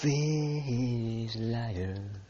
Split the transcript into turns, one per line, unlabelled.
Fish liar.